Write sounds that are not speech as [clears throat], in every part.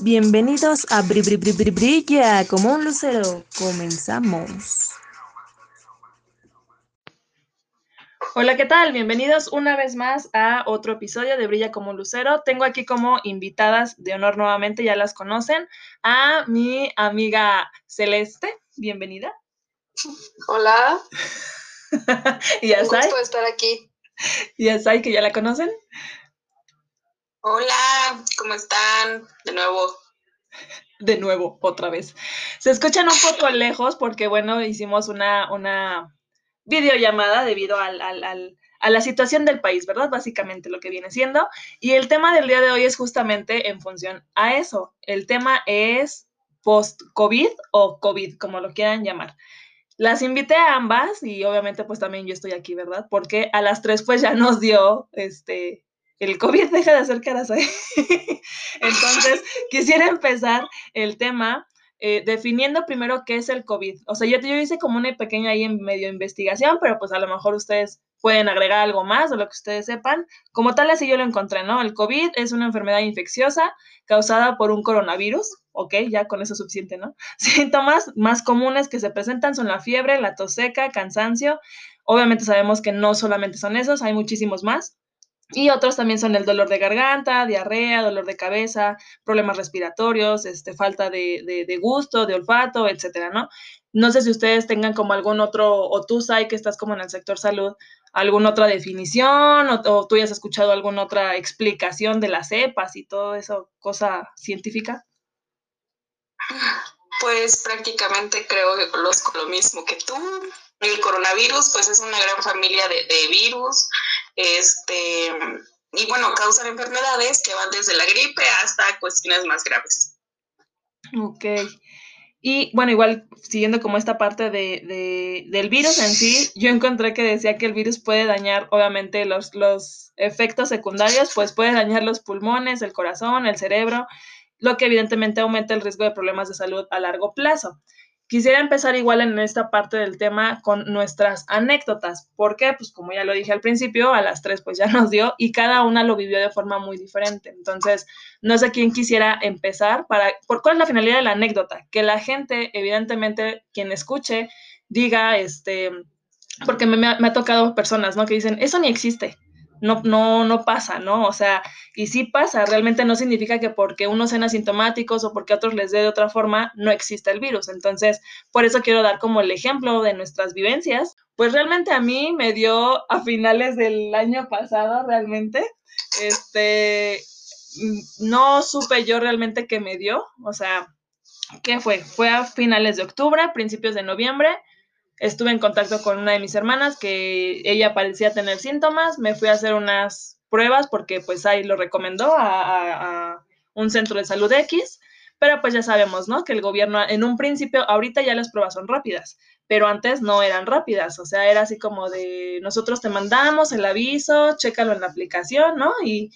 Bienvenidos a Bri Bri Bri Bri Brilla como un lucero. Comenzamos. Hola, ¿qué tal? Bienvenidos una vez más a otro episodio de Brilla como un lucero. Tengo aquí como invitadas de honor nuevamente, ya las conocen, a mi amiga Celeste. Bienvenida. Hola. [laughs] y ya Un está. gusto estar aquí. Y ya que ya la conocen. Hola, ¿cómo están? De nuevo. de nuevo, otra vez. Se escuchan un poco lejos porque, bueno, hicimos una, una videollamada debido a la situación del país, ¿verdad? Básicamente lo que viene siendo. Y el tema del día de hoy es justamente en función a eso. El tema es post-COVID o COVID, como lo quieran llamar. Las invité a ambas y obviamente pues también yo estoy aquí, ¿verdad? Porque a las tres pues ya nos dio este el COVID [laughs] deja de hacer caras ahí. [laughs] Entonces, quisiera empezar el tema eh, definiendo primero qué es el COVID. O sea, yo, yo hice como una pequeña ahí en medio investigación, pero pues a lo mejor ustedes pueden agregar algo más de lo que ustedes sepan. Como tal, así yo lo encontré, ¿no? El COVID es una enfermedad infecciosa causada por un coronavirus. Ok, ya con eso es suficiente, ¿no? [laughs] Síntomas más comunes que se presentan son la fiebre, la tos seca, cansancio. Obviamente sabemos que no solamente son esos, hay muchísimos más. Y otros también son el dolor de garganta, diarrea, dolor de cabeza, problemas respiratorios, este, falta de, de, gusto, de olfato, etcétera, ¿no? No sé si ustedes tengan como algún otro, o tú, Sai, que estás como en el sector salud, alguna otra definición, o, tú ya has escuchado alguna otra explicación de las cepas y todo eso, cosa científica. Pues prácticamente creo que los, lo mismo que tú. El coronavirus, pues es una gran familia de, virus, este, y bueno, causan enfermedades que van desde la gripe hasta cuestiones más graves. Ok. Y bueno, igual siguiendo como esta parte de, de, del virus en sí, yo encontré que decía que el virus puede dañar, obviamente, los, los efectos secundarios, pues puede dañar los pulmones, el corazón, el cerebro, lo que evidentemente aumenta el riesgo de problemas de salud a largo plazo. Quisiera empezar igual en esta parte del tema con nuestras anécdotas. ¿Por qué? Pues como ya lo dije al principio, a las tres pues [laughs] ya nos dio y cada una lo vivió de forma muy diferente. Entonces, no sé quién quisiera empezar para, ¿por cuál es la finalidad de la anécdota? Que la gente, evidentemente, quien escuche, diga, este, porque me, me ha tocado personas, ¿no? Que dicen, eso ni existe no, no, no pasa, ¿no? O sea, y sí pasa, realmente no significa que porque unos sean asintomáticos o porque otros les dé de otra forma, no existe el virus. Entonces, por eso quiero dar como el ejemplo de nuestras vivencias. Pues realmente a mí me dio a finales del año pasado, realmente. Este, no supe yo realmente qué me dio, o sea, ¿qué fue? Fue a finales de octubre, principios de noviembre estuve en contacto con una de mis hermanas que ella parecía tener síntomas, me fui a hacer unas pruebas porque pues ahí lo recomendó a, un centro de salud X, pero pues ya sabemos, ¿no? Que el gobierno en un principio, ahorita ya las pruebas son rápidas, pero antes no eran rápidas, o sea, era así como de nosotros te mandamos el aviso, chécalo en la aplicación, ¿no? Y,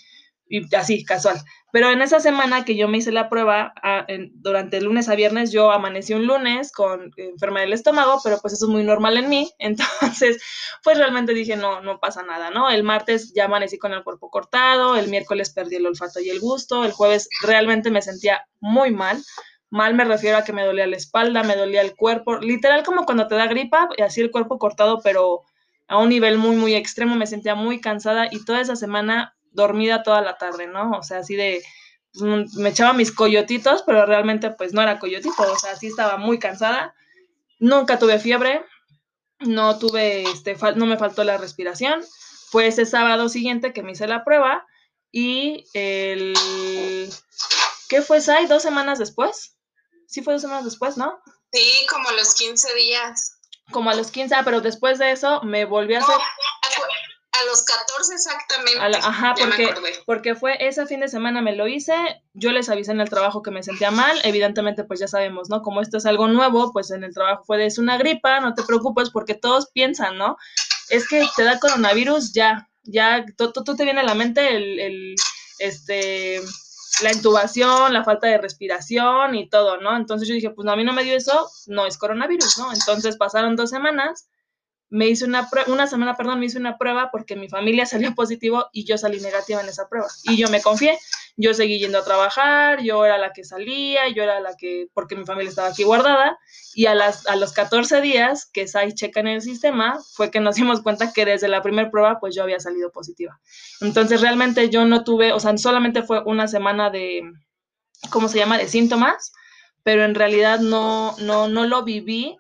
y así, casual. Pero en esa semana que yo me hice la prueba, a, en, durante el lunes a viernes, yo amanecí un lunes con enferma del estómago, pero pues eso es muy normal en mí. [laughs] Entonces, pues realmente dije, no, no pasa nada, ¿no? El martes ya amanecí con el cuerpo cortado, el miércoles perdí el olfato y el gusto, el jueves realmente me sentía muy mal. Mal me refiero a que me dolía la espalda, me dolía el cuerpo, literal como cuando te da gripa, y así el cuerpo cortado, pero a un nivel muy, muy extremo, me sentía muy cansada y toda esa semana dormida toda la tarde, ¿no? O sea, así de, me echaba mis coyotitos, pero realmente pues no era coyotito, o sea, sí estaba muy cansada. Nunca tuve fiebre, no tuve, este, no me faltó la respiración. Fue ese sábado siguiente que me hice la prueba y el, ¿qué fue, Sai? ¿Dos semanas después? Sí fue dos semanas después, ¿no? Sí, como a los 15 días. Como a los 15, ah, pero después de eso me volví a hacer... No, a los 14 exactamente. La, ajá, porque, porque fue ese fin de semana me lo hice, yo les avisé en el trabajo que me sentía mal, evidentemente pues ya sabemos, ¿no? Como esto es algo nuevo, pues en el trabajo fue de es una gripa, no te preocupes porque todos piensan, ¿no? Es que te da coronavirus, ya, ya, tú, tú te viene a la mente el, el, este, la intubación, la falta de respiración y todo, ¿no? Entonces yo dije, pues no, a mí no me dio eso, no es coronavirus, ¿no? Entonces pasaron dos semanas me hice una, una semana, perdón, me hice una prueba porque mi familia [laughs] salió positivo y yo salí negativa en esa prueba. Y yo me confié, yo seguí yendo a trabajar, yo era la que salía, yo era la que, porque mi familia estaba aquí guardada, y a, las, a los 14 días que SAI checa en el sistema, fue que nos [laughs] dimos cuenta que desde la primera prueba, pues yo había salido positiva. Entonces realmente yo no tuve, o sea, solamente fue una semana de, ¿cómo se llama?, de síntomas, pero en realidad no, no, no lo viví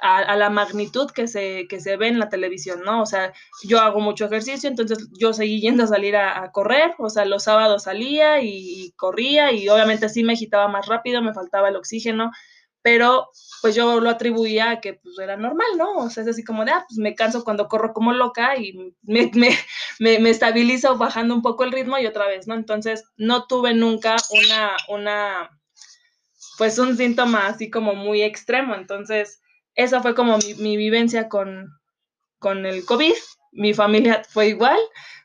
a, la magnitud que se, que se ve en la televisión, ¿no? O sea, yo hago mucho ejercicio, entonces yo seguí yendo a salir a, correr, o sea, los sábados salía y, corría y obviamente sí me agitaba más rápido, me faltaba el oxígeno, pero pues yo lo atribuía a que pues era normal, ¿no? O sea, es así como de, ah, pues me canso cuando corro como loca y me, me, me, me estabilizo bajando un poco el ritmo y otra vez, ¿no? Entonces, no tuve nunca una, una, pues un síntoma así como muy extremo, entonces esa fue como mi, vivencia con, con el COVID. Mi familia [laughs] fue igual,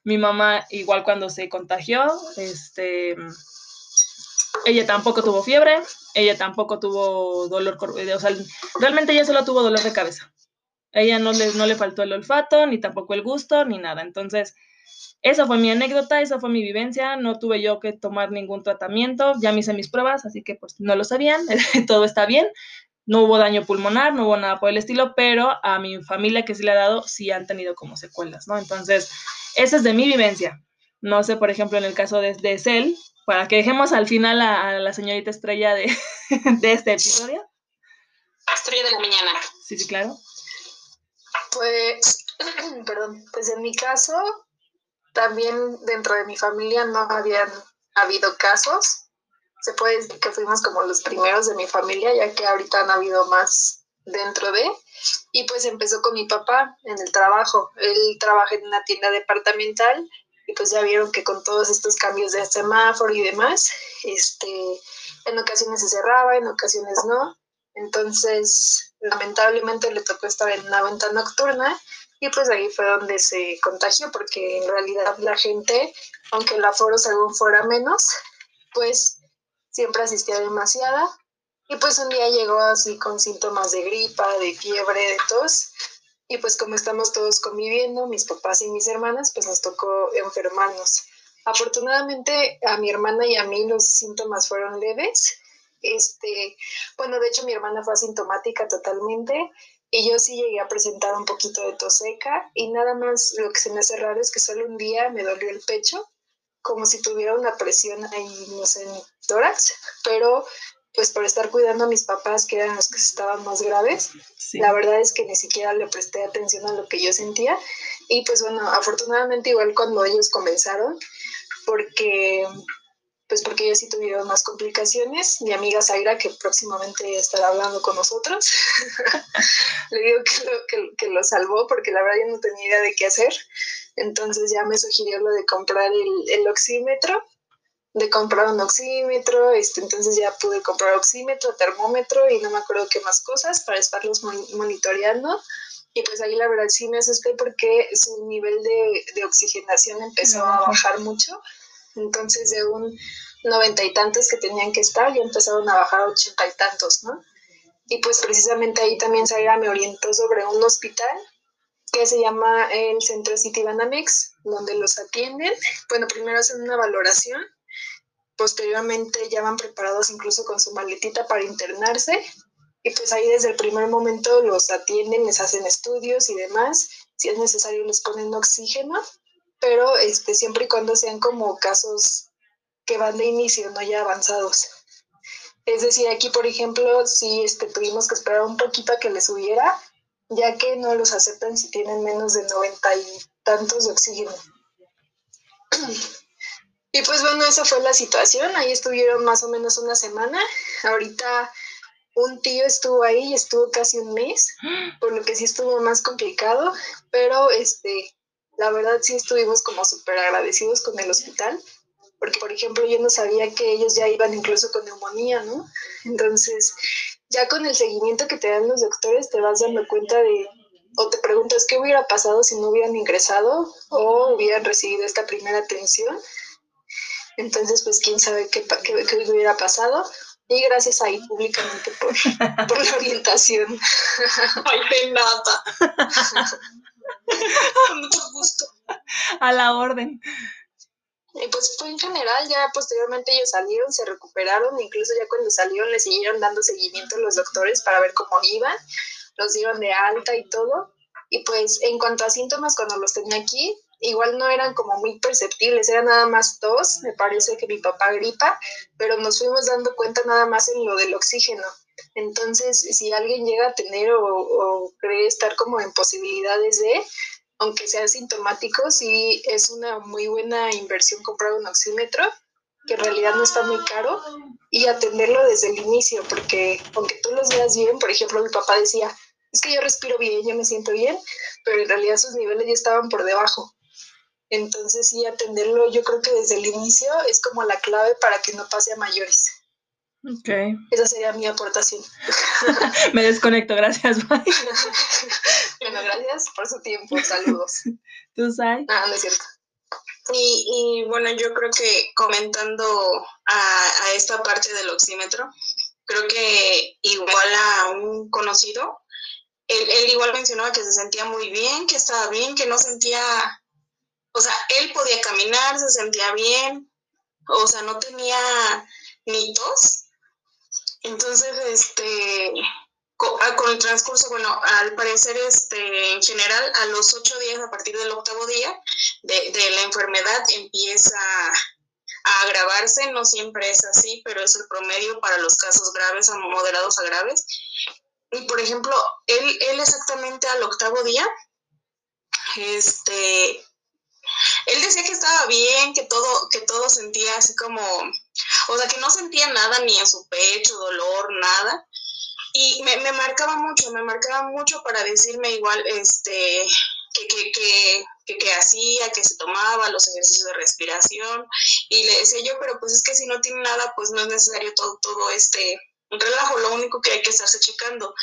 mi mamá igual cuando se contagió, este, ella tampoco tuvo fiebre, ella tampoco tuvo dolor, o sea, realmente ella solo tuvo dolor de cabeza. Ella no le, no le faltó el olfato, ni tampoco el gusto, ni nada. Entonces, esa fue mi anécdota, esa fue mi vivencia, no tuve yo que tomar ningún tratamiento, ya me hice mis pruebas, así que pues no lo sabían, [laughs] todo está bien, no hubo daño pulmonar, no hubo nada por el estilo, pero a mi familia que sí le ha dado, sí han tenido como secuelas, ¿no? Entonces, esa es de mi vivencia. No sé, por ejemplo, en el caso de, de Cell, para que dejemos al final a, la señorita estrella de, [laughs] de este episodio. Estrella de la mañana. Sí, sí, claro. Pues, [clears throat] perdón, pues en mi caso, también dentro de mi familia no habían habido casos se puede decir que fuimos como los primeros de mi familia, ya que ahorita han habido más dentro de. Y pues empezó con mi papá en el trabajo. Él trabaja en una tienda departamental y pues ya vieron que con todos estos cambios de semáforo y demás, este, en ocasiones se cerraba, en ocasiones no. Entonces, lamentablemente le tocó estar en una venta nocturna y pues ahí fue donde se contagió, porque en realidad la gente, aunque el aforo según fuera menos, pues siempre asistía demasiada. Y pues un día llegó así con síntomas de gripa, de fiebre, de tos. Y pues como estamos todos conviviendo, mis papás y mis hermanas, pues nos tocó enfermarnos. Afortunadamente a mi hermana y a mí los síntomas fueron leves. Este, bueno, de hecho mi hermana fue asintomática totalmente y yo sí llegué a presentar un poquito de tos seca y nada más lo que se me hace raro es que solo un día me dolió el pecho como si tuviera una presión ahí, no sé, tórax, pero pues por estar cuidando a mis papás, que eran los que estaban más graves, la verdad es que ni siquiera le presté atención a lo que yo sentía. Y pues bueno, afortunadamente igual cuando ellos comenzaron, porque pues porque ellos sí tuvieron más complicaciones. Mi amiga Zaira, que próximamente estará hablando con nosotros, [laughs] le digo que lo, que, que lo salvó porque la verdad yo no tenía idea de qué hacer. Entonces ya me sugirió lo de comprar el, oxímetro, de comprar un oxímetro, este, entonces ya pude comprar oxímetro, termómetro y no me acuerdo qué más cosas para estarlos monitoreando. Y pues ahí la verdad sí me asusté porque su nivel de, de oxigenación empezó a bajar mucho. Entonces de un noventa y tantos que tenían que estar ya empezaron a bajar a ochenta y tantos, ¿no? Y pues precisamente ahí también Zaira me orientó sobre un hospital que se llama el Centro City Banamex, donde los atienden. Bueno, primero hacen una valoración, posteriormente ya van preparados incluso con su maletita para internarse y pues ahí desde el primer momento los atienden, les hacen estudios y demás, si es necesario les ponen oxígeno, pero este, siempre y cuando sean como casos que van de inicio, no ya avanzados. Es decir, aquí por ejemplo, si este, tuvimos que esperar un poquito a que les subiera, ya que no los aceptan si tienen menos de noventa y tantos de oxígeno. Y pues bueno, esa fue la situación. Ahí estuvieron más o menos una semana. Ahorita un tío estuvo ahí y estuvo casi un mes, [gasps] por lo que sí estuvo más complicado, pero este, la verdad sí estuvimos como súper agradecidos con el hospital, porque por ejemplo yo no sabía que ellos ya iban incluso con neumonía, ¿no? Entonces ya con el seguimiento que te dan los doctores te vas dando cuenta de, o te preguntas qué hubiera pasado si no hubieran ingresado o hubieran recibido esta primera atención. Entonces, pues quién sabe qué, qué, hubiera pasado. Y gracias ahí públicamente por, [laughs] por la orientación. [laughs] Ay, de nada. [laughs] mucho gusto. A la orden. Y pues fue en general, ya posteriormente ellos salieron, se recuperaron, incluso ya cuando salieron le siguieron dando seguimiento a los doctores para ver cómo iban, los dieron de alta y todo. Y pues en cuanto a síntomas, cuando los tenía aquí, igual no eran como muy perceptibles, era nada más tos, me parece que mi papá gripa, pero nos fuimos dando cuenta nada más en lo del oxígeno. Entonces, si alguien llega a tener o, o cree estar como en posibilidades de, aunque sea sintomático, sí es una muy buena inversión comprar un oxímetro, que en realidad no está muy caro, y atenderlo desde el inicio, porque aunque tú los veas bien, por ejemplo, mi papá decía, es que yo respiro bien, yo me siento bien, pero en realidad sus niveles ya estaban por debajo. Entonces sí, atenderlo yo creo que desde el inicio es como la clave para que no pase a mayores. Ok. Esa sería mi aportación. [laughs] Me desconecto, gracias. Bye. [laughs] bueno, gracias por su tiempo. Saludos. [laughs] ¿Tú sabes? Ah, no es cierto. Y, y bueno, yo creo que comentando a, a esta parte del oxímetro, creo que igual a un conocido, él, él igual mencionaba que se sentía muy bien, que estaba bien, que no sentía, o sea, él podía caminar, se sentía bien, o sea, no tenía ni tos, entonces, este, ah, con, el transcurso, bueno, al parecer, este, en general, a los ocho días, a partir del octavo día de, de la enfermedad, empieza a agravarse, no siempre es así, pero es el promedio para los casos graves a moderados a graves. Y por ejemplo, él, él exactamente al octavo día, este, él decía que estaba bien, que todo, que todo sentía así como o sea, que no sentía nada ni en su pecho, dolor, nada. Y me, me marcaba mucho, me marcaba mucho para decirme igual, este, que, que, que, que, hacía, que se tomaba los ejercicios de respiración. Y le decía yo, pero pues es que si no tiene nada, pues no es necesario todo, todo este relajo, lo único que hay que estarse checando.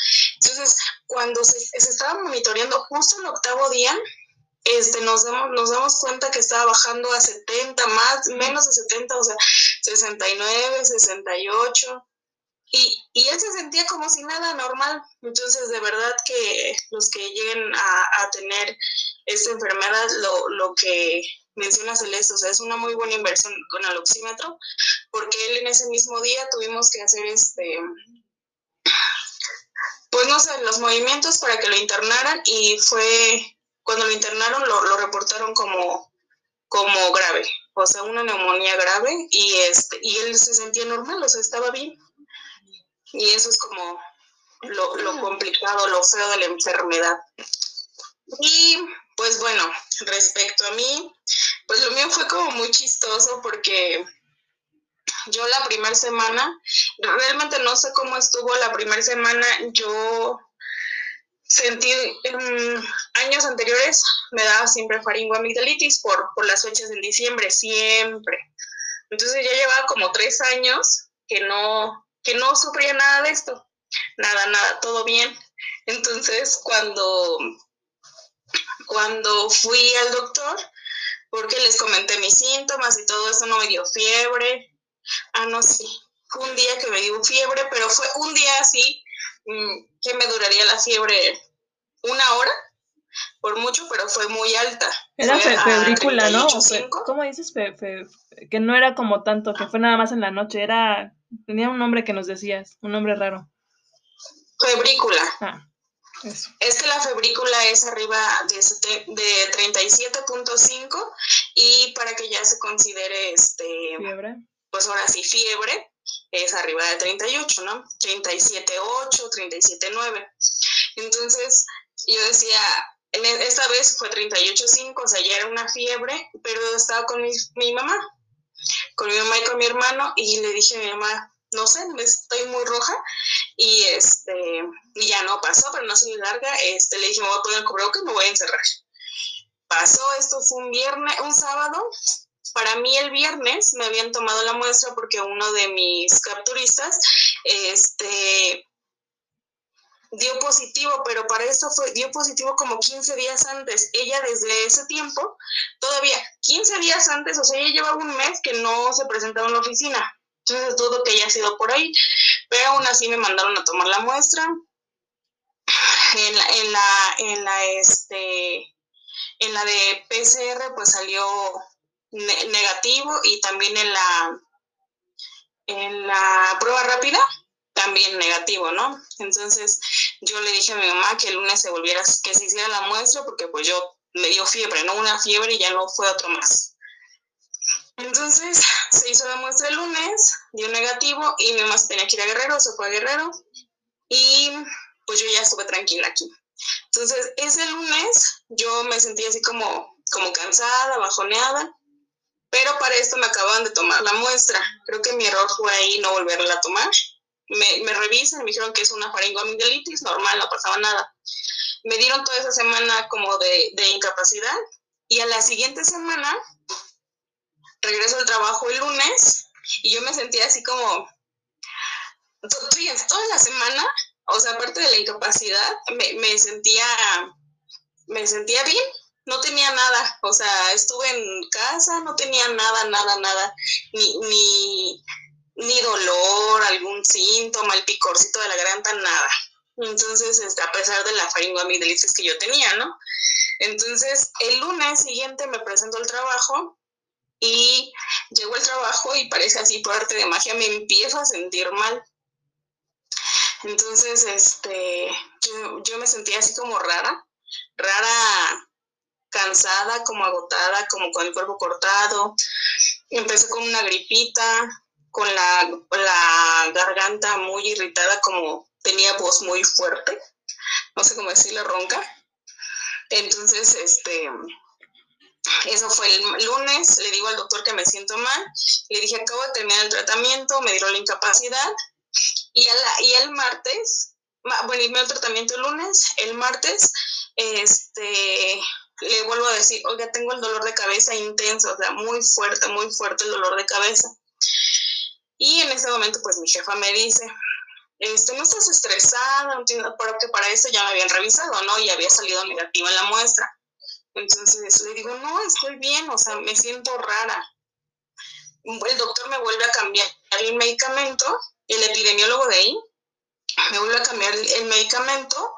Entonces, cuando se, se estaba monitoreando justo el octavo día, este, nos, damos, nos damos cuenta que estaba bajando a 70, más, menos de 70, o sea, 69, 68. Y, y él se sentía como si nada normal. Entonces, de verdad que los que lleguen a, a tener esta enfermedad, lo, lo que menciona Celeste, o sea, es una muy buena inversión con el oxímetro, porque él en ese mismo día tuvimos que hacer este, pues no sé, los movimientos para que lo internaran y fue cuando lo internaron lo, lo reportaron como, como grave, o sea, una neumonía grave y, este, y él se sentía normal, o sea, estaba bien. Y eso es como lo, lo complicado, lo feo de la enfermedad. Y pues bueno, respecto a mí, pues lo mío fue como muy chistoso porque yo la primera semana, realmente no sé cómo estuvo la primera semana, yo sentí en años anteriores me daba siempre faringoamigdalitis por, por las fechas en diciembre, siempre. Entonces ya llevaba como tres años que no, que no sufría nada de esto, nada, nada, todo bien. Entonces cuando, cuando fui al doctor, porque les comenté mis síntomas y todo eso, no me dio fiebre. Ah, no, sí, fue un día que me dio fiebre, pero fue un día así Mm, que me duraría la fiebre una hora, por mucho, pero fue muy alta. Era febrícula, ¿no? ¿Cómo dices? que no era como tanto, que fue nada más en la noche, era, tenía un nombre que nos decías, un nombre raro. Febrícula. Ah, eso. Es que la febrícula es arriba de, de 37.5 y para que ya se considere este... Fiebre. Pues ahora sí, fiebre, es arriba de 38, ¿no? 37.8, 37.9. Entonces, yo decía, e, esta vez fue 38.5, o sea, ya era una fiebre, pero estaba con mi, mi, mamá, con mi mamá y con mi hermano, y le dije a mi mamá, no sé, estoy muy roja, y este, y ya no pasó, pero no se me larga, este, le dije, me voy a poner el cubrebocas y me voy a encerrar. Pasó, esto fue un viernes, un sábado, para mí el viernes me habían tomado la muestra porque uno de mis capturistas este, dio positivo, pero para eso fue, dio positivo como 15 días antes. Ella desde ese tiempo, todavía 15 días antes, o sea, ella llevaba un mes que no se presentaba en la oficina. Entonces dudo que haya sido por ahí. pero aún así me mandaron a tomar la muestra. En la, en la, en la, este, en la de PCR pues salió negativo y también en la, en la prueba rápida también negativo, ¿no? Entonces yo le dije a mi mamá que el lunes se volviera, que se hiciera la muestra porque pues yo me dio fiebre, ¿no? Una fiebre y ya no fue otro más. Entonces [laughs] se hizo la muestra el lunes, dio negativo y mi mamá tenía que ir a Guerrero, se fue a Guerrero y pues yo ya estuve tranquila aquí. Entonces ese lunes yo me sentí así como, como cansada, bajoneada, pero para esto me acaban de tomar la muestra. Creo que mi error fue ahí no volverla a tomar. Me, me revisan, me dijeron que es una faringoamigdalitis, normal, no pasaba nada. Me dieron toda esa semana como de, de incapacidad y a la siguiente semana regreso al trabajo el lunes y yo me sentía así como, toda la semana, o sea, aparte de la incapacidad, me, me sentía, me sentía bien, no tenía nada, o sea, estuve en casa, no tenía nada, nada, nada, ni, ni, ni dolor, algún síntoma, el picorcito de la garganta, nada. Entonces, este, a pesar de la faringoamigdalitis que yo tenía, ¿no? Entonces, el lunes siguiente me presento al trabajo y llego al trabajo y parece así por arte de magia, me empiezo a sentir mal. Entonces, este, yo me sentía así como rara, rara, cansada, como agotada, como con el cuerpo cortado. Empecé con una gripita, con la, la garganta muy irritada, como tenía voz muy fuerte, no sé cómo decirle, ronca. Entonces, este, eso fue el lunes, le digo al doctor que me siento mal, le dije acabo de terminar el tratamiento, me dieron la incapacidad y, y el martes, bueno, y me el tratamiento el lunes, el martes, este, le vuelvo a decir, oiga, tengo el dolor de cabeza intenso, o sea, muy fuerte, muy fuerte el dolor de cabeza. Y en ese momento, pues mi jefa me dice, este, no estás estresada, porque para eso ya me habían revisado, ¿no? Y había salido negativa la muestra. Entonces le digo, no, estoy bien, o sea, me siento rara. El doctor me vuelve a cambiar el medicamento, el epidemiólogo de ahí me vuelve a cambiar el medicamento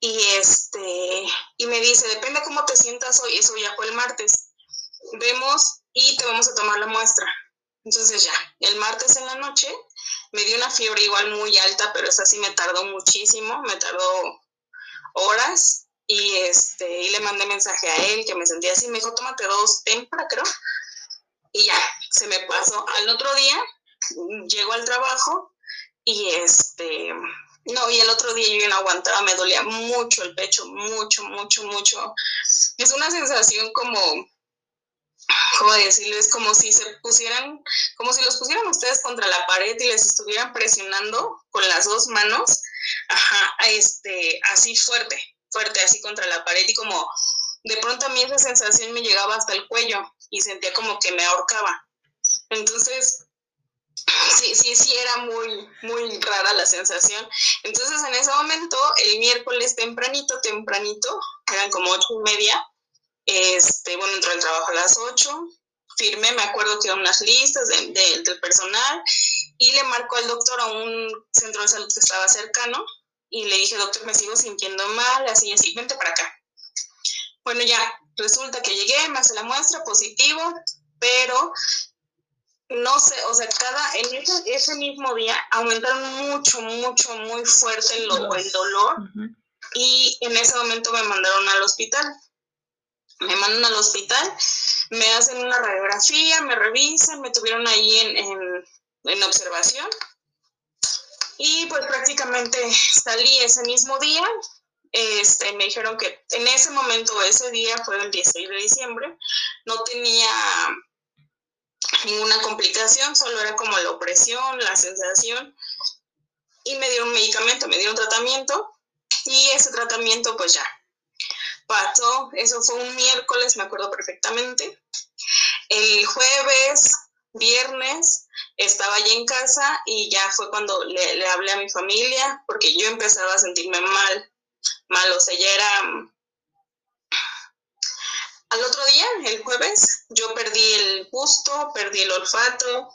y este y me dice, depende cómo te sientas hoy, eso ya fue el martes. Vemos y te vamos a tomar la muestra. Entonces ya, el martes en la noche me dio una fiebre igual muy alta, pero esa sí me tardó muchísimo, me tardó horas y este y le mandé mensaje a él que me sentía así, me dijo, tómate dos tempra, creo. Y ya, se me pasó. Al otro día llego al trabajo y este no, y el otro día yo no aguantaba, me dolía mucho el pecho, mucho, mucho, mucho. Es una sensación como, ¿cómo decirles? Como si se pusieran, como si los pusieran ustedes contra la pared y les estuvieran presionando con las dos manos, ajá, este, así fuerte, fuerte, así contra la pared y como de pronto a mí esa sensación me llegaba hasta el cuello y sentía como que me ahorcaba. Entonces, sí, sí, sí era muy, muy rara la sensación. Entonces en ese momento, el miércoles tempranito, tempranito, eran como ocho y media, este, bueno, entró el trabajo a las ocho, firmé, me acuerdo que unas listas de, del personal y le marcó al doctor a un centro de salud que estaba cercano y le dije, doctor, me sigo sintiendo mal, así, así, vente para acá. Bueno, ya, resulta que llegué, me hace la muestra, positivo, pero no sé, o sea, cada, en ese, mismo día aumentaron mucho, mucho, muy fuerte el, el dolor y en ese momento me mandaron al hospital. Me mandan al hospital, me hacen una radiografía, me revisan, me tuvieron ahí en, en observación y pues prácticamente salí ese mismo día. Este, me dijeron que en ese momento, ese día fue el 16 de diciembre, no tenía ninguna complicación, solo era como la opresión, la sensación. Y me dieron un medicamento, me dieron tratamiento y ese tratamiento pues ya pasó. Eso fue un miércoles, me acuerdo perfectamente. El jueves, viernes, estaba allí en casa y ya fue cuando le, le hablé a mi familia porque yo empezaba a sentirme mal, mal, o sea, ya era al otro día, el jueves, yo perdí el gusto, perdí el olfato.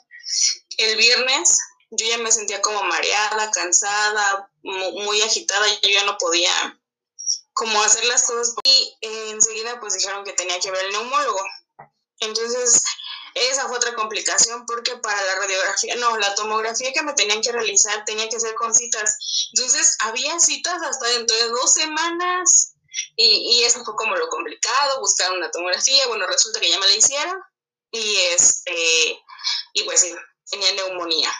El viernes yo ya me sentía como mareada, cansada, muy agitada, yo ya no podía como hacer las cosas y enseguida pues dijeron que tenía que ver el neumólogo. Entonces, esa fue otra complicación porque para la radiografía, no, la tomografía que me tenían que realizar tenía que ser con citas. Entonces, había citas hasta dentro de dos semanas y, y eso fue como lo complicado, buscar una tomografía. Bueno, resulta que ya me la hicieron y, este, y pues sí, tenía neumonía.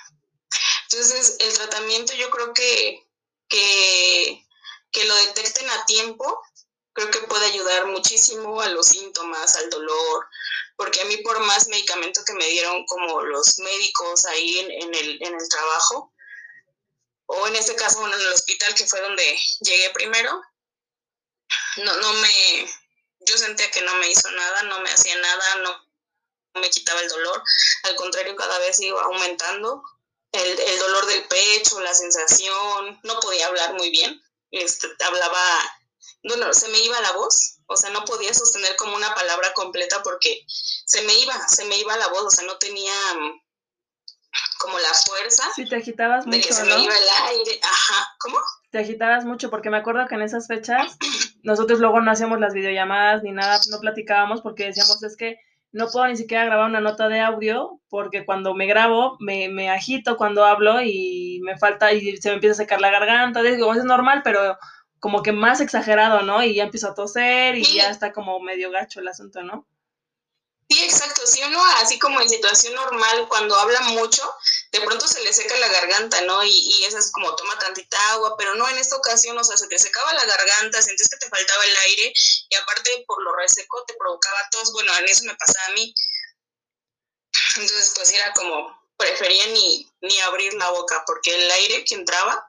Entonces, el tratamiento yo creo que, que, que lo detecten a tiempo, creo que puede ayudar muchísimo a los síntomas, al dolor, porque a mí por más medicamento que me dieron como los médicos ahí en, el, en el trabajo, o en este caso en el hospital que fue donde llegué primero, no, no me, yo sentía que no me hizo nada, no me hacía nada, no me quitaba el dolor, al contrario cada vez iba aumentando el, el dolor del pecho, la sensación, no podía hablar muy bien, este, hablaba, bueno, se me iba la voz, o sea, no podía sostener como una palabra completa porque se me iba, se me iba la voz, o sea, no tenía mm, como la fuerza. Sí, te agitabas mucho, de que se me iba el aire, ajá, ¿cómo? Te agitabas mucho porque me acuerdo que en esas fechas nosotros luego no hacíamos las videollamadas ni nada, no platicábamos porque decíamos es que no puedo ni siquiera grabar una nota de audio porque cuando me grabo me, me agito cuando hablo y me falta y se me empieza a secar la garganta, digo, es normal, pero como que más exagerado, ¿no? Y ya empiezo a toser y ya está como medio gacho el asunto, ¿no? Sí, exacto. Si uno, así como en situación normal, cuando habla mucho, de pronto se le seca la garganta, ¿no? Y, y es como toma tantita agua, pero no en esta ocasión, o sea, se te secaba la garganta, sentías que te faltaba el aire y aparte por lo reseco te provocaba tos. Bueno, en eso me pasaba a mí. Entonces, pues era como, prefería ni, ni abrir la boca porque el aire que entraba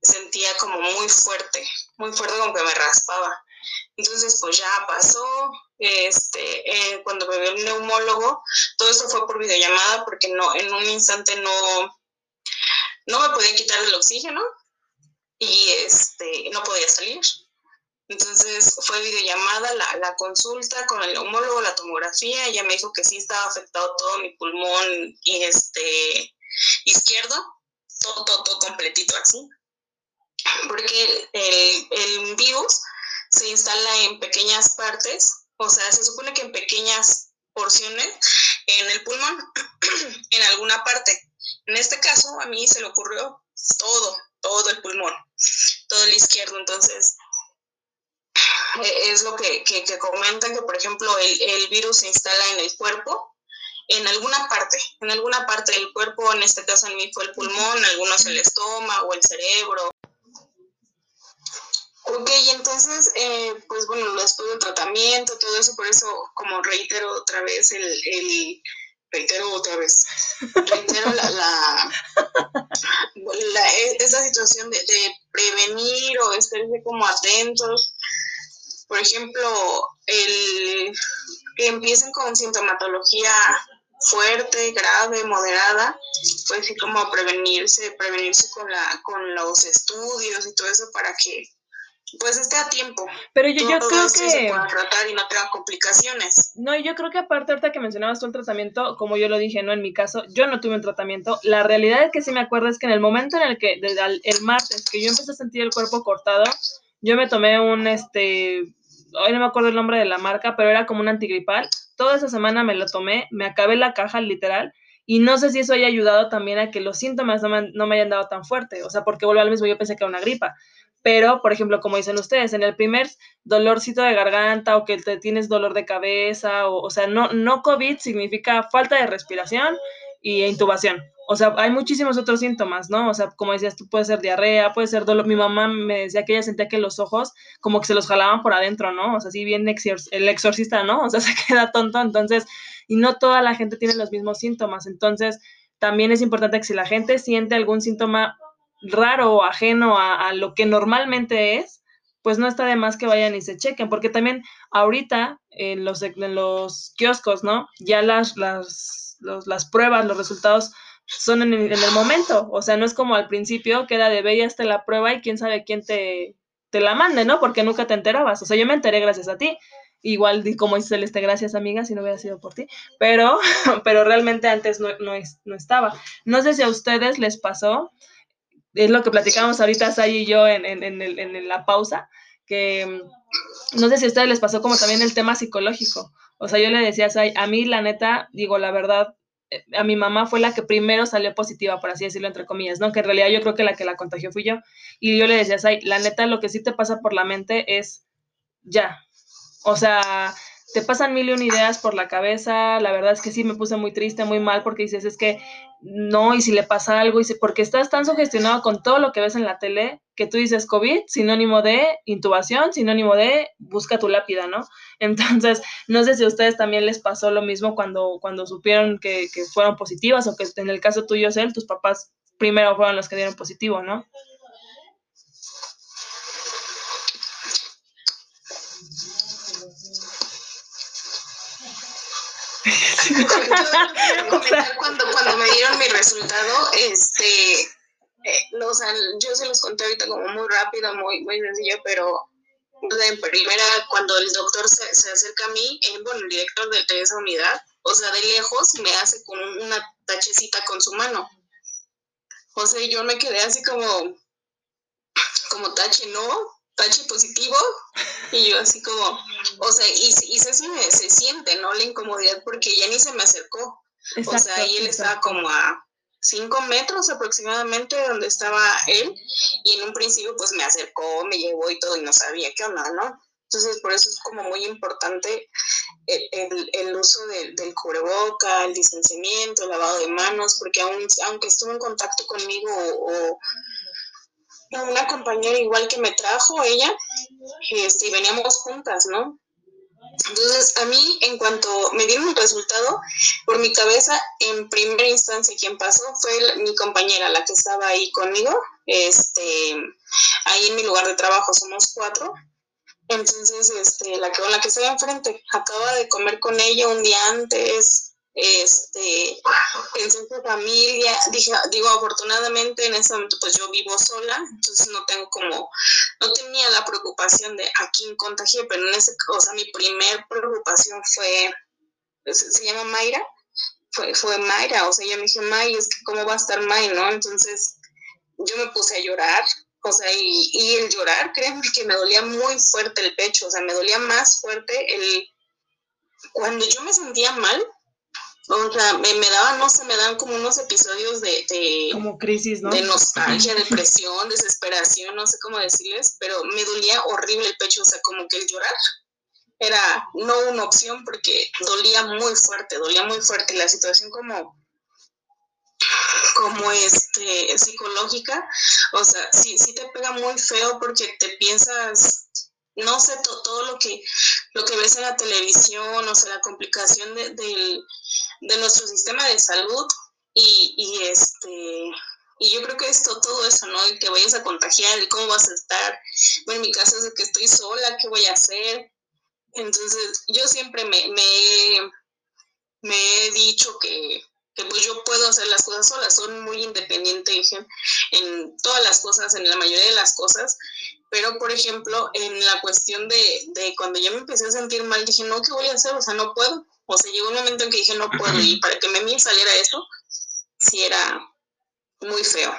sentía como muy fuerte, muy fuerte como que me raspaba. Entonces, pues ya pasó, este, eh, cuando me vio el neumólogo, todo eso fue por videollamada porque no, en un instante no, no me podía quitar el oxígeno y este, no podía salir. Entonces fue videollamada la, la consulta con el neumólogo, la tomografía, ella me dijo que sí estaba afectado todo mi pulmón y este izquierdo, todo, todo, todo completito así. Porque el, el virus se instala en pequeñas partes, o sea, se supone que en pequeñas porciones en el pulmón, [clears throat] en alguna parte. En este caso, a mí se le ocurrió todo, todo el pulmón, todo el izquierdo. Entonces, e, es lo que, que, que comentan que, por ejemplo, el, el, virus se instala en el cuerpo, en alguna parte, en alguna parte del cuerpo, en este caso en mí fue el pulmón, algunos el estómago, el cerebro, Ok, entonces, eh, pues bueno, después del tratamiento, todo eso, por eso, como reitero otra vez el, el reitero otra vez, reitero la, la, e, esa situación de, de, prevenir o estarse como atentos. Por ejemplo, el que empiecen con sintomatología fuerte, grave, moderada, pues sí como prevenirse, prevenirse con la, con los estudios y todo eso para que pues esté a tiempo. Pero yo, yo creo que... Se tratar y no tenga complicaciones. No, yo creo que aparte ahorita que mencionabas tú el tratamiento, como yo lo dije, no en mi caso, yo no tuve un tratamiento. La realidad es que sí me acuerdo es que en el momento en el que, desde el, martes, que yo empecé a sentir el cuerpo cortado, yo me tomé un, este, hoy no me acuerdo el nombre de la marca, pero era como un antigripal. Toda esa semana me lo tomé, me acabé la caja literal. Y no sé si eso haya ayudado también a que los síntomas no me, no me hayan dado tan fuerte. O sea, porque vuelvo al mismo, yo pensé que era una gripa pero, por ejemplo, como dicen ustedes, en el primer dolorcito de garganta o que te tienes dolor de cabeza, o, o sea, no, no COVID significa falta de respiración y intubación. O sea, hay muchísimos otros síntomas, ¿no? O sea, como decías tú, puede ser diarrea, puede ser dolor. Mi mamá me decía que ella sentía que los ojos como que se los jalaban por adentro, ¿no? O sea, si bien el exorcista, ¿no? O sea, [laughs] se queda tonto, entonces, y no toda la gente tiene los mismos síntomas. Entonces, también es importante que si la gente siente algún síntoma raro o ajeno a, lo que normalmente es, pues no está de más que vayan y se chequen, porque también ahorita en los, en los kioscos, ¿no? Ya las, las, las pruebas, los resultados son en, el momento, o sea, no es como al principio que era de ve hasta la prueba y quién sabe quién te, te la mande, ¿no? Porque nunca te enterabas, o sea, yo me enteré gracias a ti, Igual como dice Celeste, gracias amiga, si no hubiera sido por ti, pero, [laughs] pero realmente antes no, no, no estaba. No sé si a ustedes les pasó, es lo que platicamos ahorita Say y yo en, en, en, en la pausa, que mm, no sé si a ustedes les pasó como también el tema psicológico. O sea, yo le decía a Say, a mí la neta, digo la verdad, eh, a mi mamá fue la que primero salió positiva, por así decirlo, entre comillas, ¿no? Que en realidad yo creo que la que la contagió fui yo. Y yo le decía, Say, la neta, lo que sí te pasa por la mente es ya. O sea, te pasan mil y un ideas por la cabeza, la verdad es que sí me puse muy triste, muy mal, porque dices, es que no, y si le pasa algo, y si, porque estás tan sugestionado con todo lo que ves en la tele, que tú dices COVID, sinónimo de intubación, sinónimo de busca tu lápida, ¿no? [laughs] Entonces, no sé si a ustedes también les pasó lo mismo cuando, cuando supieron que, que fueron positivas, o que en el caso tuyo, Cel, tus papás primero fueron los que dieron positivo, ¿no? [laughs] cuando, cuando me dieron mi resultado, este, eh, yo se los conté ahorita como muy rápido, muy, muy sencillo, pero en primera, cuando el doctor se, se acerca a mí, eh, bueno, el director de, esa unidad, o sea, de lejos me hace con una tachecita con su mano. O sea, yo me quedé así como, como tache, ¿no? Tache positivo y yo así como, o sea, y, y se, se, siente, ¿no? La incomodidad porque ya ni se me acercó. o sea, ahí él estaba como a cinco metros aproximadamente de donde estaba él y en un principio pues me acercó, me llevó y todo y no sabía qué onda, ¿no? Entonces por eso es como muy importante el, el, uso del cubreboca, el distanciamiento, el lavado de manos, porque aun, aunque estuvo en contacto conmigo o una compañera igual que me trajo ella, este, y veníamos juntas, ¿no? Entonces, a mí, en cuanto me dieron el resultado, por mi cabeza, en primera instancia, quien pasó fue mi compañera, la que estaba ahí conmigo, este, ahí en mi lugar de trabajo, somos cuatro. Entonces, este, la que, la que estaba enfrente, acaba de comer con ella un día antes, este, en su familia, dije, digo, afortunadamente en ese momento pues yo vivo sola, entonces no tengo como, no tenía la preocupación de a quién contagié, pero en ese, cosa mi primer preocupación fue, se, llama Mayra, fue, fue Mayra, o sea, yo me dije, May, es que cómo va a estar May, ¿no? Entonces yo me puse a llorar, o sea, y, y el llorar, créeme que me dolía muy fuerte el pecho, o sea, me dolía más fuerte el, cuando yo me sentía mal, o sea, me, me daban, no sé, me dan como unos episodios de, de... Como crisis, ¿no? De nostalgia, depresión, desesperación, no sé cómo decirles, pero me dolía horrible el pecho, o sea, como que el llorar era no una opción porque dolía muy fuerte, dolía muy fuerte. La situación como como este psicológica, o sea, sí, sí te pega muy feo porque te piensas no sé, todo lo que, lo que ves en la televisión, o sea, la complicación de, de nuestro sistema de salud y, y, este y yo creo que esto todo eso no y que vayas a contagiar y cómo vas a estar. Bueno en mi caso es que estoy sola qué voy a hacer entonces yo siempre me, me, me he dicho que, que, pues yo puedo hacer las cosas sola. Soy muy independiente en todas las cosas en la mayoría de las cosas. Pero por ejemplo en la cuestión de, de cuando ya me empecé a sentir mal dije no qué voy a hacer o sea no puedo o sea, llegó un momento en que dije, no puedo, y para que me saliera eso, sí era muy feo.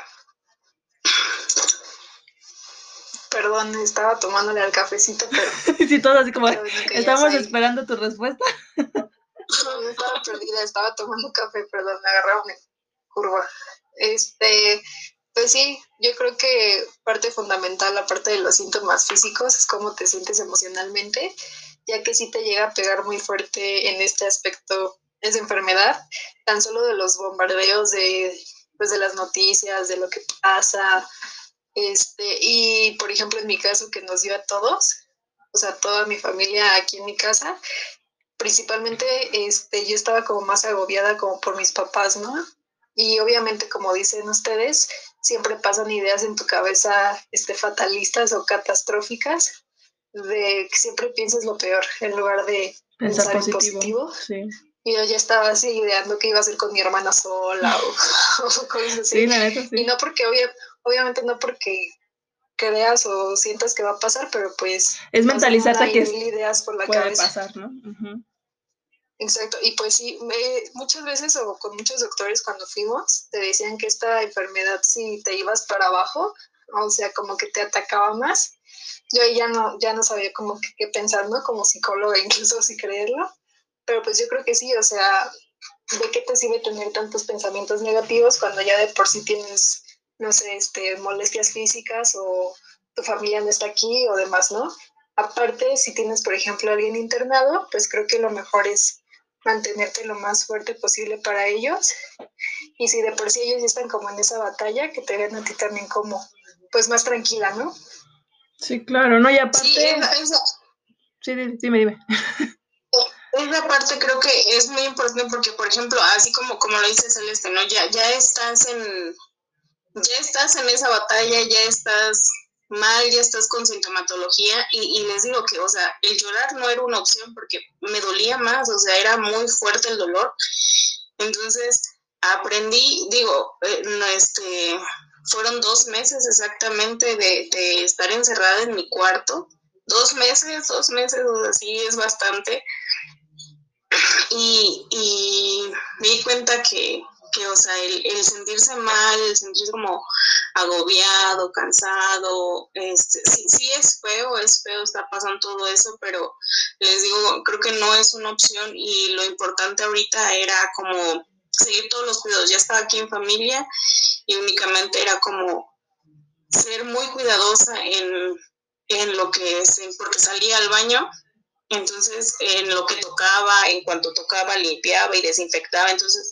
Perdón, estaba tomándole al cafecito, pero... [laughs] sí, todo así como, estamos esperando tu respuesta. [laughs] no, estaba perdida, estaba tomando café, perdón, me agarraba una curva. Este, pues sí, yo creo que parte fundamental, aparte de los síntomas físicos, es cómo te sientes emocionalmente ya que sí te llega a pegar muy fuerte en este aspecto esa enfermedad, tan solo de los bombardeos de, pues, de las noticias, de lo que pasa, este, y por ejemplo en mi caso que nos dio a todos, o sea, toda mi familia aquí en mi casa, principalmente este, yo estaba como más agobiada como por mis papás, ¿no? Y obviamente, como dicen ustedes, siempre pasan ideas en tu cabeza este, fatalistas o catastróficas de que siempre pienses lo peor en lugar de pensar, en positivo. Y yo ya estaba así ideando que iba a ser con mi hermana sola o, [laughs] cosas así. Y no porque, obviamente no porque creas o sientas que va a pasar, pero pues... Es mentalizarte que ideas por la puede cabeza. pasar, ¿no? Exacto, y pues sí, muchas veces o con muchos doctores cuando fuimos, te decían que esta enfermedad si te ibas para abajo, o sea, como que te atacaba más. Yo ya no, ya no sabía como qué pensar, ¿no? Como psicóloga, incluso si creerlo. Pero pues yo creo que sí, o sea, ¿de qué te sirve tener tantos pensamientos negativos cuando ya de por sí tienes, no sé, este, molestias físicas o tu familia no está aquí o demás, ¿no? Aparte, si tienes, por ejemplo, alguien internado, pues creo que lo mejor es mantenerte lo más fuerte posible para ellos. Y si de por sí ellos están como en esa batalla, que te vean a ti también como, pues más tranquila, ¿no? Sí, claro, ¿no? Y aparte... Sí, esa, Sí, dime, dime. [laughs] Esa parte creo que es muy importante porque, por ejemplo, así como, como lo dice Celeste, ¿no? Ya, ya estás en... Ya estás en esa batalla, ya estás mal, ya estás con sintomatología y, y, les digo que, o sea, el llorar no era una opción porque me dolía más, o sea, era muy fuerte el dolor. Entonces, aprendí, digo, eh, no, este, fueron dos meses exactamente de, de, estar encerrada en mi cuarto. Dos meses, dos meses, o sea, sí es bastante. Y, y me di cuenta que, que, o sea, el, el, sentirse mal, el sentirse como agobiado, cansado, este, sí es feo, es feo, está pasando todo eso, pero les digo, creo que no es una opción y lo importante ahorita era como seguir todos los cuidados, ya estaba aquí en familia y únicamente era como ser muy cuidadosa en, en lo que es, porque salía al baño entonces, en lo que tocaba, en cuanto tocaba, limpiaba y desinfectaba. Entonces,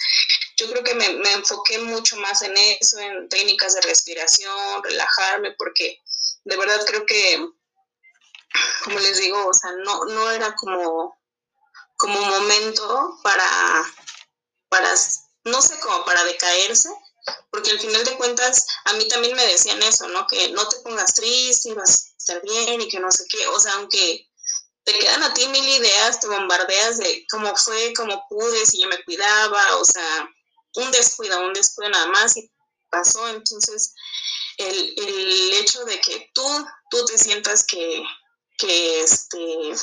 yo creo que me, me, enfoqué mucho más en eso, en técnicas de respiración, relajarme, porque de verdad creo que, como les digo, o sea, no, no era como, como momento para, para, no sé, como para decaerse, porque al final de cuentas a mí también me decían eso, ¿no? Que no te pongas triste y vas a estar bien y que no sé qué, o sea, aunque te quedan a ti mil ideas, te bombardeas de cómo fue, cómo pude, si yo me cuidaba, o sea, un descuido, un descuido nada más y pasó. Entonces, el, el hecho de que tú, tú te sientas que, que, este,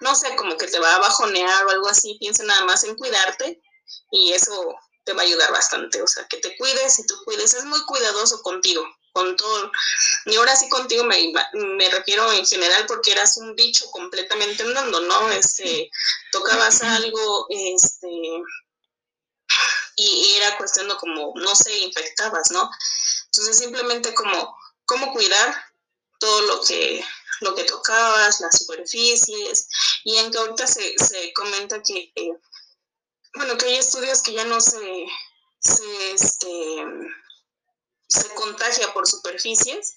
no sé, como que te va a bajonear o algo así, piensa nada más en cuidarte y eso te va a ayudar bastante. O sea, que te cuides y tú cuides, es muy cuidadoso contigo con todo. Y ahora sí contigo me, me refiero en general porque eras un bicho completamente andando, ¿no? Este, tocabas algo, este, y, era cuestión de como, no sé, infectabas, ¿no? Entonces simplemente como, cómo cuidar todo lo que, lo que tocabas, las superficies, y en que ahorita se, se comenta que, eh, bueno, que hay estudios que ya no se, se este, se contagia por superficies,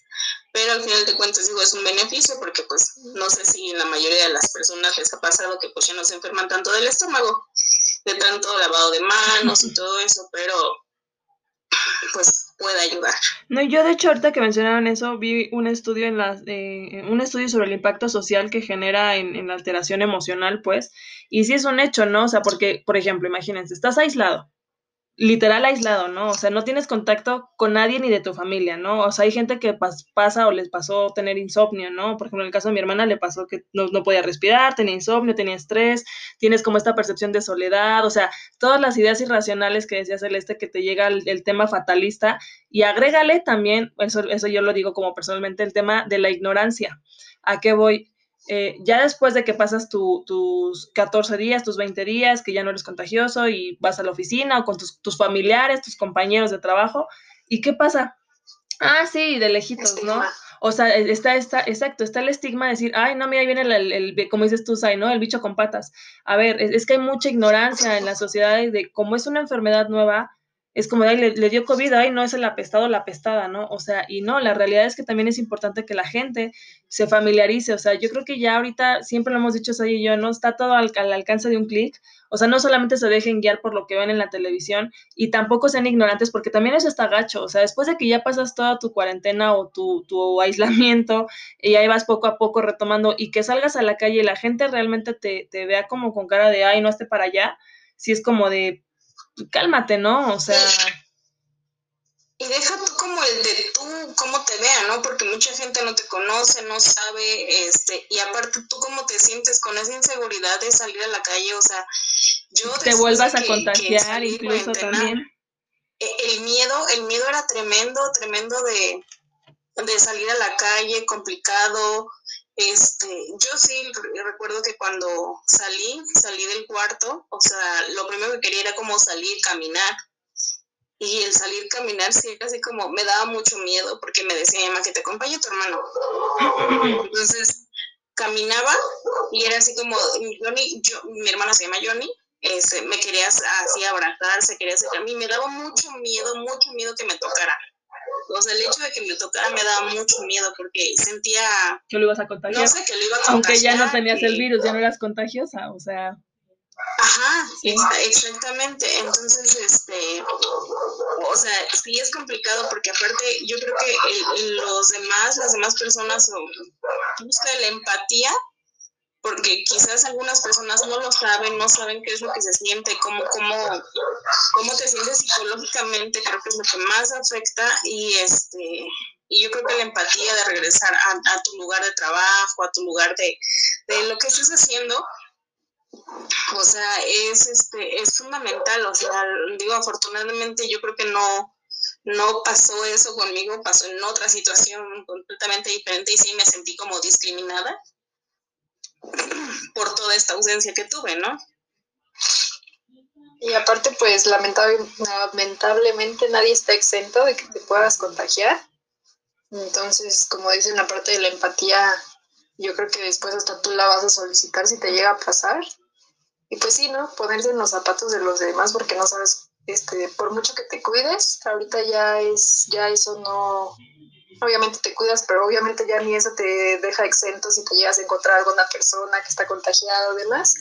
pero al final de cuentas digo es un beneficio porque pues no sé si en la mayoría de las personas les ha pasado que pues ya no se enferman tanto del estómago, de tanto lavado de manos y todo eso, pero pues puede ayudar. No, yo de hecho ahorita que mencionaron eso, vi un estudio en las, eh, un estudio sobre el impacto social que genera en, en la alteración emocional, pues, y sí es un hecho, ¿no? O sea, porque, por ejemplo, imagínense, estás aislado, literal aislado, ¿no? O sea, no tienes contacto con nadie ni de tu familia, ¿no? O sea, hay gente que pas pasa o les pasó tener insomnio, ¿no? Por ejemplo, en el caso de mi hermana le pasó que no, no, podía respirar, tenía insomnio, tenía estrés, tienes como esta percepción de soledad, o sea, todas las ideas irracionales que decía Celeste que te llega el, el tema fatalista y agrégale también, eso, eso yo lo digo como personalmente, el tema de la ignorancia. ¿A qué voy? Eh, ya después de que pasas tu, tus 14 días, tus 20 días, que ya no eres contagioso y vas a la oficina o con tus, tus familiares, tus compañeros de trabajo, ¿y qué pasa? Ah, sí, de lejitos, estigma. ¿no? O sea, está, está, exacto, está el estigma de decir, ay, no, mira, ahí viene el, el, el como dices tú, Sai, ¿no? El bicho con patas. A ver, es, es, que hay mucha ignorancia en la sociedad de cómo es una enfermedad nueva, es como, ay, le, le, dio COVID, ay, no es el apestado o la apestada, ¿no? O sea, y no, la realidad es que también es importante que la gente se familiarice, o sea, yo creo que ya ahorita, siempre lo hemos dicho Say y yo, ¿no? Está todo al, al alcance de un clic, o sea, no solamente se dejen guiar por lo que ven en la televisión y tampoco sean ignorantes, porque también eso está gacho, o sea, después de que ya pasas toda tu cuarentena o tu, tu aislamiento y ahí vas poco a poco retomando y que salgas a la calle y la gente realmente te, te vea como con cara de, ay, no esté para allá, si es como de, cálmate, ¿no? O sea... y deja tú como el de tú, cómo te vean, ¿no? Porque mucha gente no te conoce, no sabe, este, y aparte tú cómo te sientes con esa inseguridad de salir a la calle, o sea, yo... Te vuelvas a contagiar incluso también. E, el miedo, el miedo era tremendo, tremendo de, de salir a la calle, complicado, este, yo sí recuerdo que cuando salí, salí del cuarto, o sea, lo primero que quería era como salir, caminar, y el salir caminar sí así como, me daba mucho miedo porque me decía mi mamá que te acompañe tu hermano. Entonces caminaba y era así como, Johnny, yo, mi hermana se llama Johnny, este, me quería así abrazar, se quería acercar a mí, me daba mucho miedo, mucho miedo que me tocara. O sea, el hecho de que me tocara me daba mucho miedo porque sentía... Que lo ibas a contagiar. No sé, que lo iba a contagiar. Aunque ya no tenías el virus, ya no eras contagiosa, o sea... Ajá, exactamente. Entonces, este, o sea, sí es complicado porque aparte yo creo que los demás, las demás personas buscan la empatía porque quizás algunas personas no lo saben, no saben qué es lo que se siente, cómo, cómo, cómo te sientes psicológicamente, creo que es lo que más afecta y este y yo creo que la empatía de regresar a, tu lugar de trabajo, a tu lugar de, de lo que estés haciendo, o sea, es, este, es fundamental, o sea, digo, afortunadamente yo creo que no, no pasó eso conmigo, pasó en otra situación completamente diferente y sí me sentí como discriminada por toda esta ausencia que tuve, ¿no? Y aparte, pues lamentablemente nadie está exento de que te puedas contagiar. Entonces, como dicen, la parte de la empatía, yo creo que después hasta tú la vas a solicitar si te llega a pasar. Y pues sí, ¿no? Ponerse en los zapatos de los demás porque no sabes, este, por mucho que te cuides, ahorita ya es, ya eso no, obviamente te cuidas, pero obviamente ya ni eso te deja exento si te llegas a encontrar alguna persona que está contagiada o demás,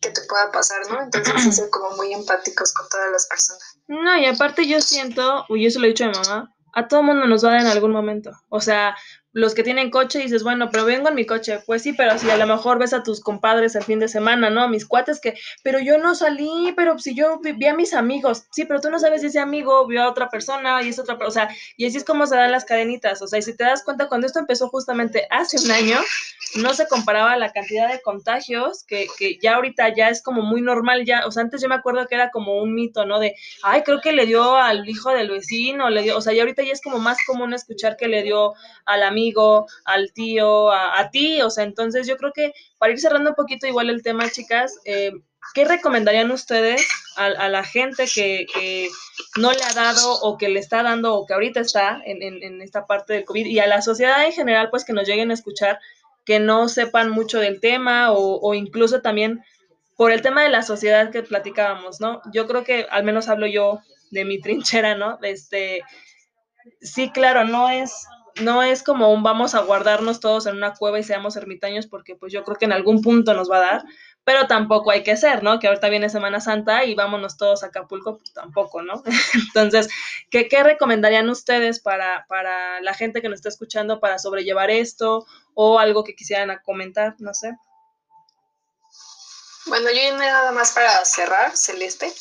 que te pueda pasar, ¿no? Entonces ser como muy empáticos con todas las personas. No, y aparte yo siento, y eso lo he dicho a mi mamá, a todo mundo nos va a dar en algún momento. O sea, los que tienen coche dices, bueno, pero vengo en mi coche. Pues sí, pero si a lo mejor ves a tus compadres el fin de semana, ¿no? Mis cuates que, pero yo no salí, pero si yo vi a mis amigos. Sí, pero tú no sabes si ese amigo vio a otra persona y es otra persona. O sea, y así es como se dan las cadenitas. O sea, y si te das cuenta, cuando esto empezó justamente hace un año, no se comparaba la cantidad de contagios que, que ya ahorita ya es como muy normal. Ya, o sea, antes yo me acuerdo que era como un mito, ¿no? De, ay, creo que le dio al hijo del vecino, le dio, o sea, y ahorita ya es como más común escuchar que le dio al amigo al tío, a, ti, o sea, entonces yo creo que para ir cerrando un poquito igual el tema, chicas, eh, ¿qué recomendarían ustedes a, la gente que, no le ha dado o que le está dando o que ahorita está en, esta parte del COVID y a la sociedad en general, pues que nos lleguen a escuchar, que no sepan mucho del tema o, o incluso también por el tema de la sociedad que platicábamos, ¿no? Yo creo que al menos hablo yo de mi [laughs] trinchera, ¿no? Este, sí, claro, no es no es como un vamos a guardarnos todos en una cueva y seamos ermitaños porque pues yo creo que en algún punto nos va a dar, pero tampoco hay que ser, ¿no? Que ahorita viene Semana Santa y vámonos todos a Acapulco, pues tampoco, ¿no? [laughs] Entonces, ¿qué, ¿qué, recomendarían ustedes para, para la gente que nos está escuchando para sobrellevar esto o algo que quisieran comentar, no sé? Bueno, yo nada más para cerrar, Celeste,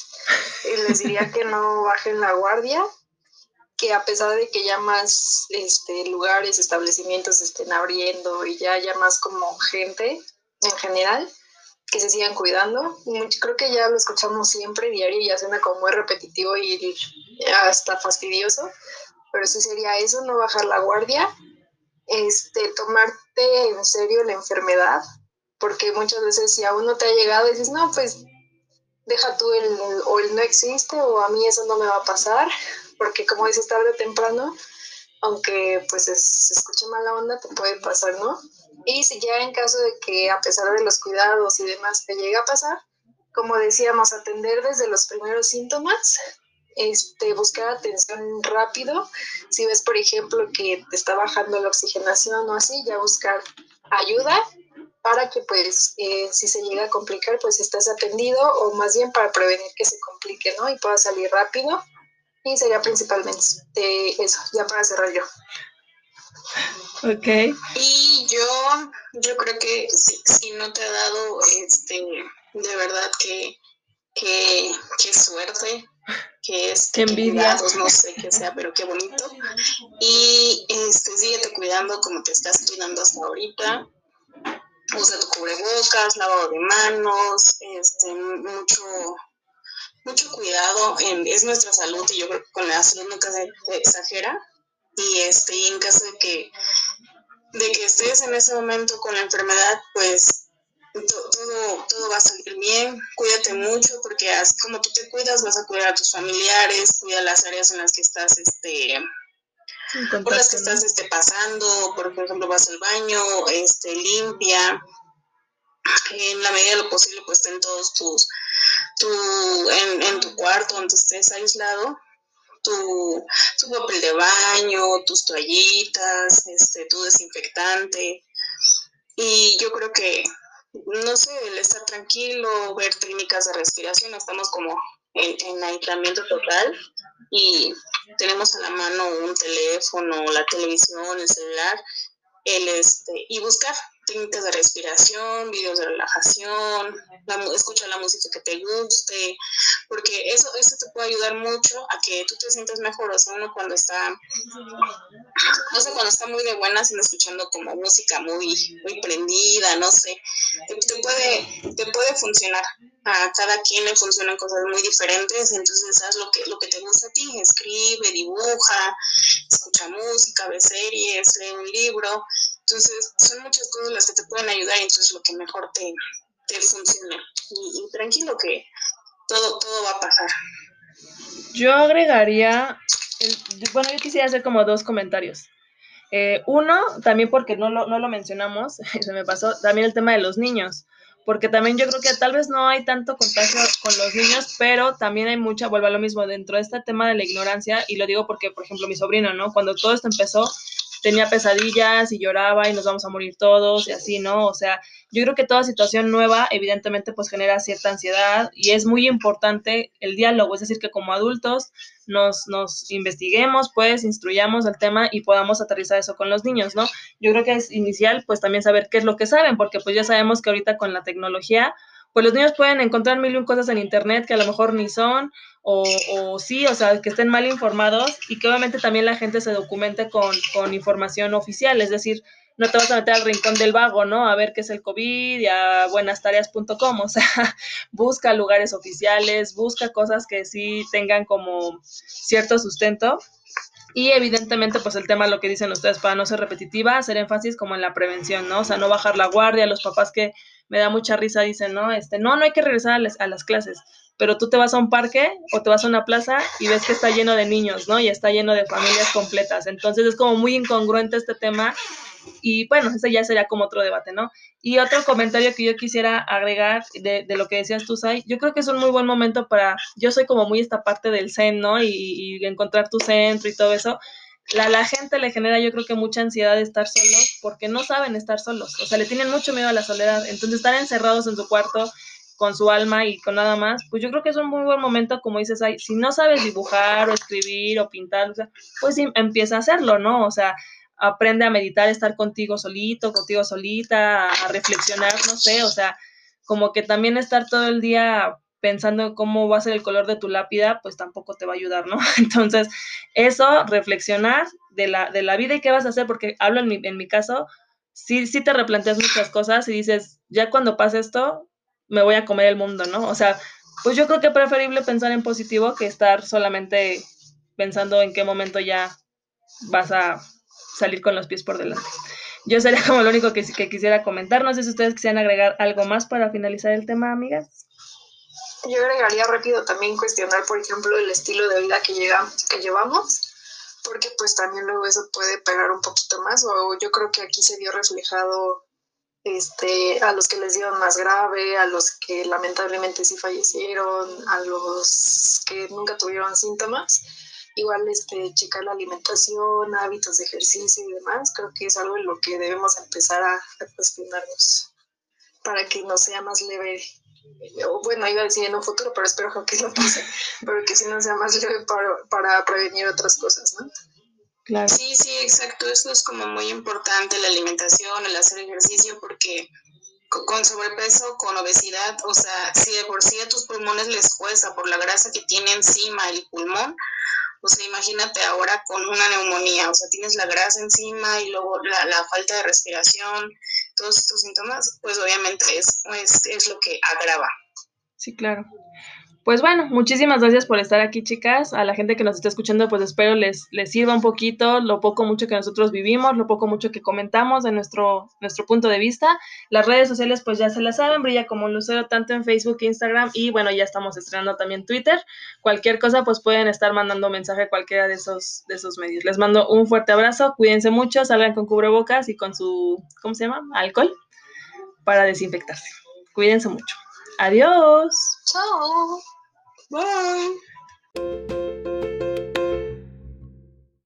les diría que no bajen la guardia, que a pesar de que ya más este, lugares, establecimientos estén abriendo y ya haya más como gente en general, que se sigan cuidando. Creo que ya lo escuchamos siempre diario y ya suena como muy repetitivo y hasta fastidioso, pero sí sería eso, no bajar la guardia, este, tomarte en serio la enfermedad, porque muchas veces si aún no te ha llegado dices, no, pues deja tú el, o el no existe o a mí eso no me va a pasar, porque como dices tarde o temprano, aunque pues se escuche mala onda, te puede pasar, ¿no? Y si ya en caso de que a pesar de los cuidados y demás te llega a pasar, como decíamos, atender desde los primeros síntomas, este, buscar atención rápido. Si ves, por ejemplo, que te está bajando la oxigenación o así, ya buscar ayuda para que pues eh, si se llega a complicar, pues estés atendido o más bien para prevenir que se complique, ¿no? Y pueda salir rápido y sería principalmente eso, ya para cerrar yo. Ok. Y yo, yo creo que si, no te ha dado, este, de verdad que, que, suerte, que es qué envidia, no sé qué sea, pero qué bonito. Y este, síguete cuidando como te estás cuidando hasta ahorita. Usa tu cubrebocas, lavado de manos, este, mucho, mucho cuidado. En, es nuestra salud y yo creo que con la salud nunca se exagera. Y este, y en caso de que, de que estés en ese momento con la enfermedad, pues todo, todo va a salir bien, cuídate mucho porque así como tú te cuidas vas a cuidar a tus familiares, cuida las áreas en las que estás, este, por las que estás este, pasando, por ejemplo vas al baño, este, limpia, en la medida de lo posible pues ten todos tus, tu, en, en tu cuarto donde estés aislado, tu, tu papel de baño, tus toallitas, este, tu desinfectante, y yo creo que no sé, el estar tranquilo, ver técnicas de respiración, estamos como en, aislamiento total y tenemos a la mano un teléfono, la televisión, el celular, el este, y buscar técnicas de respiración, videos de relajación, la, escucha la música que te guste, porque eso, eso te puede ayudar mucho a que tú te sientas mejor. O sea, uno cuando está, no sé, cuando está muy de buenas, sino escuchando como música muy, muy prendida, no sé, te, puede, te puede funcionar. A cada quien le funcionan cosas muy diferentes, entonces haz lo que, lo que te gusta a ti, escribe, dibuja, escucha música, ve series, lee un libro, entonces, son muchas cosas las que te pueden ayudar y entonces lo que mejor te, te funcione. Y, tranquilo que todo, todo va a pasar. Yo agregaría, bueno, yo quisiera hacer como dos comentarios. Eh, uno, también porque no lo, no lo mencionamos, [laughs] se me pasó, también el tema de los niños, porque también yo creo que tal vez no hay tanto contagio con los niños, pero también hay mucha, vuelvo a lo mismo, dentro de este tema de la ignorancia, y lo digo porque, por ejemplo, mi sobrino, ¿no? Cuando todo esto empezó, tenía pesadillas y lloraba y nos vamos a morir todos y así, ¿no? O sea, yo creo que toda situación nueva evidentemente pues genera cierta ansiedad y es muy importante el diálogo, es decir, que como adultos nos, nos investiguemos, pues instruyamos el tema y podamos aterrizar eso con los niños, ¿no? Yo creo que es inicial pues también saber qué es lo que saben, porque pues ya sabemos que ahorita con la tecnología pues los niños pueden encontrar mil y un cosas en internet que a lo mejor ni son, o, o, sí, o sea, que estén mal informados y que obviamente también la gente se documente con, con, información oficial, es decir, no te vas a meter al rincón del vago, ¿no? A ver qué es el COVID y a buenastareas.com, o sea, [laughs] busca lugares oficiales, busca cosas que sí tengan como cierto sustento. Y evidentemente, pues el tema, lo que dicen ustedes, para no ser repetitiva, hacer énfasis como en la prevención, ¿no? O sea, no bajar la guardia, los papás que me da mucha risa, dicen, no, este, no, no hay que regresar a las, clases, pero tú te vas a un parque o te vas a una plaza y ves que está lleno de niños, ¿no? Y está lleno de familias completas. Entonces es como muy incongruente este tema y bueno, ese ya sería como otro debate, ¿no? Y otro comentario que yo quisiera agregar de, de, lo que decías tú, Sai, yo creo que es un muy buen momento para, yo soy como muy esta parte del zen, ¿no? Y, y encontrar tu centro y todo eso la, la gente le genera yo creo que mucha ansiedad de estar solos porque no saben estar solos, o sea, le tienen mucho miedo a la soledad, entonces estar encerrados en su cuarto con su alma y con nada más, pues yo creo que es un muy buen momento, como dices, ahí, si no sabes dibujar o escribir o pintar, o sea, pues empieza a hacerlo, ¿no? O sea, aprende a meditar, estar contigo solito, contigo solita, a reflexionar, no sé, o sea, como que también estar todo el día pensando cómo va a ser el color de tu lápida, pues tampoco te va a ayudar, ¿no? [laughs] Entonces, eso, reflexionar de la, de la vida y qué vas a hacer, porque hablo en mi, en mi caso, sí, sí te replanteas muchas cosas y dices, ya cuando pase esto, me voy a comer el mundo, ¿no? O sea, pues yo creo que es preferible pensar en positivo que estar solamente pensando en qué momento ya vas a salir con los pies por delante. Yo sería como lo único que, que quisiera comentar. No sé si ustedes quisieran agregar algo más para finalizar el tema, amigas. Yo agregaría rápido también cuestionar, por ejemplo, el estilo de vida que, llegamos, que llevamos, porque pues también luego eso puede pegar un poquito más, o yo creo que aquí se vio reflejado este, a los que les dieron más grave, a los que lamentablemente sí fallecieron, a los que nunca tuvieron síntomas. Igual este, checar la alimentación, hábitos de ejercicio y demás, creo que es algo en lo que debemos empezar a, a cuestionarnos para que nos sea más leve bueno, iba a decir en un futuro, pero espero [laughs] que no pase, pero que si no sea más leve para, para prevenir otras cosas, ¿no? Claro. Sí, sí, exacto. Eso es como muy importante, la alimentación, el hacer ejercicio, porque con sobrepeso, con obesidad, o sea, si de por sí a tus pulmones les cuesta por la grasa que tiene encima el pulmón, o sea, imagínate ahora con una neumonía, o sea, tienes la grasa encima y luego la, la falta de respiración, todos estos síntomas, pues obviamente es, es, es lo que agrava. Sí, claro. Pues bueno, muchísimas gracias por estar aquí, chicas. A la gente que nos está escuchando, pues espero les, les sirva un poquito lo poco mucho que nosotros vivimos, lo poco mucho que comentamos de nuestro, nuestro punto de vista. Las redes sociales, pues ya se las saben, brilla como un lucero tanto en Facebook Instagram y bueno, ya estamos estrenando también Twitter. Cualquier cosa, pues pueden estar mandando mensaje a cualquiera de esos, de esos medios. Les mando un fuerte abrazo, cuídense mucho, salgan con cubrebocas y con su, ¿cómo se llama? Alcohol para desinfectarse. Cuídense mucho. Adiós. Chao. Bye.